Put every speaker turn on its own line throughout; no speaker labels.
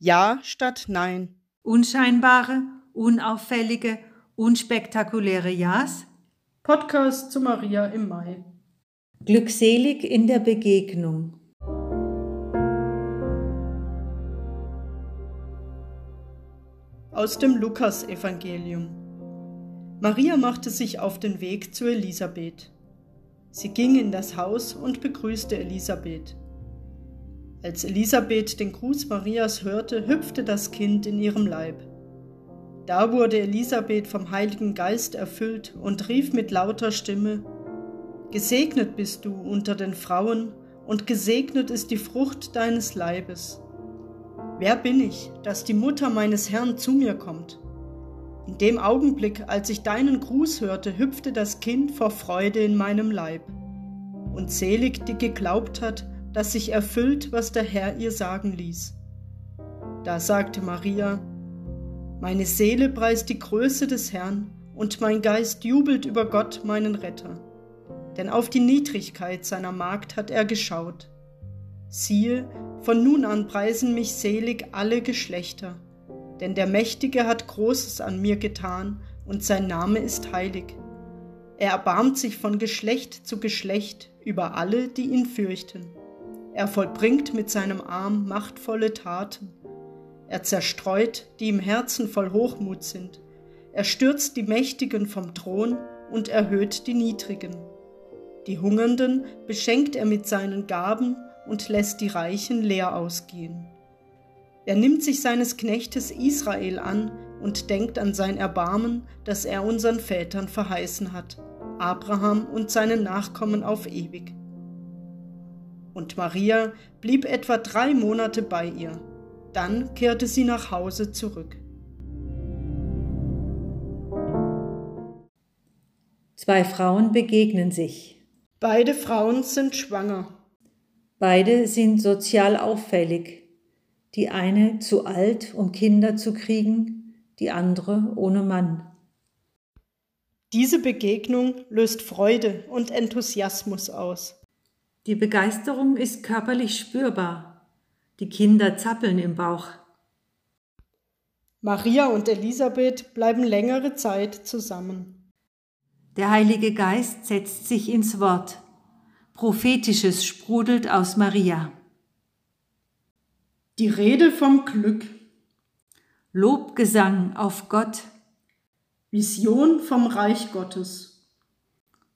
Ja statt Nein.
Unscheinbare, unauffällige, unspektakuläre Ja's.
Podcast zu Maria im Mai.
Glückselig in der Begegnung.
Aus dem Lukasevangelium. Maria machte sich auf den Weg zu Elisabeth. Sie ging in das Haus und begrüßte Elisabeth. Als Elisabeth den Gruß Marias hörte, hüpfte das Kind in ihrem Leib. Da wurde Elisabeth vom Heiligen Geist erfüllt und rief mit lauter Stimme, Gesegnet bist du unter den Frauen, und gesegnet ist die Frucht deines Leibes. Wer bin ich, dass die Mutter meines Herrn zu mir kommt? In dem Augenblick, als ich deinen Gruß hörte, hüpfte das Kind vor Freude in meinem Leib. Und selig, die geglaubt hat, dass sich erfüllt, was der Herr ihr sagen ließ. Da sagte Maria, Meine Seele preist die Größe des Herrn, und mein Geist jubelt über Gott, meinen Retter. Denn auf die Niedrigkeit seiner Magd hat er geschaut. Siehe, von nun an preisen mich selig alle Geschlechter, denn der Mächtige hat Großes an mir getan, und sein Name ist heilig. Er erbarmt sich von Geschlecht zu Geschlecht über alle, die ihn fürchten. Er vollbringt mit seinem Arm machtvolle Taten. Er zerstreut, die im Herzen voll Hochmut sind. Er stürzt die Mächtigen vom Thron und erhöht die Niedrigen. Die Hungernden beschenkt er mit seinen Gaben und lässt die Reichen leer ausgehen. Er nimmt sich seines Knechtes Israel an und denkt an sein Erbarmen, das er unseren Vätern verheißen hat, Abraham und seinen Nachkommen auf ewig und Maria blieb etwa drei Monate bei ihr. Dann kehrte sie nach Hause zurück.
Zwei Frauen begegnen sich.
Beide Frauen sind schwanger.
Beide sind sozial auffällig. Die eine zu alt, um Kinder zu kriegen, die andere ohne Mann.
Diese Begegnung löst Freude und Enthusiasmus aus.
Die Begeisterung ist körperlich spürbar. Die Kinder zappeln im Bauch.
Maria und Elisabeth bleiben längere Zeit zusammen.
Der Heilige Geist setzt sich ins Wort. Prophetisches sprudelt aus Maria.
Die Rede vom Glück.
Lobgesang auf Gott.
Vision vom Reich Gottes.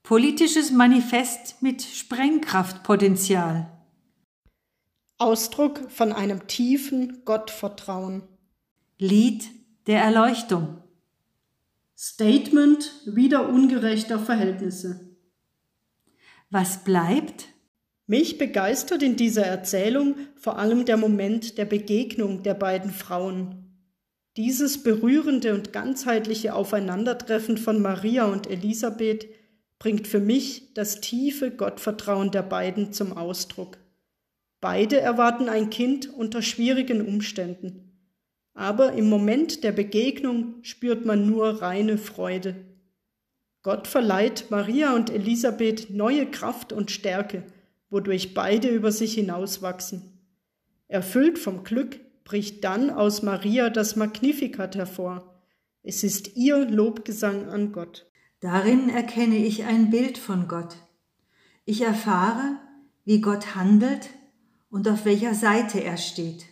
Politisches Manifest mit Sprengkraftpotenzial.
Ausdruck von einem tiefen Gottvertrauen.
Lied der Erleuchtung.
Statement wieder ungerechter Verhältnisse.
Was bleibt?
Mich begeistert in dieser Erzählung vor allem der Moment der Begegnung der beiden Frauen. Dieses berührende und ganzheitliche Aufeinandertreffen von Maria und Elisabeth bringt für mich das tiefe Gottvertrauen der beiden zum Ausdruck. Beide erwarten ein Kind unter schwierigen Umständen. Aber im Moment der Begegnung spürt man nur reine Freude. Gott verleiht Maria und Elisabeth neue Kraft und Stärke, wodurch beide über sich hinauswachsen. Erfüllt vom Glück bricht dann aus Maria das Magnificat hervor. Es ist ihr Lobgesang an Gott.
Darin erkenne ich ein Bild von Gott. Ich erfahre, wie Gott handelt und auf welcher Seite er steht.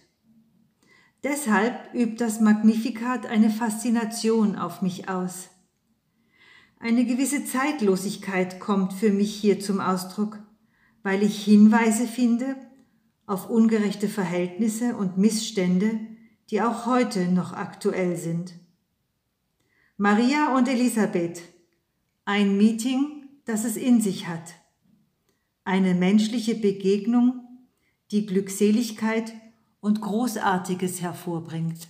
Deshalb übt das Magnificat eine Faszination auf mich aus. Eine gewisse Zeitlosigkeit kommt für mich hier zum Ausdruck, weil ich Hinweise finde auf ungerechte Verhältnisse und Missstände, die auch heute noch aktuell sind. Maria und Elisabeth ein Meeting, das es in sich hat. Eine menschliche Begegnung, die Glückseligkeit und Großartiges hervorbringt.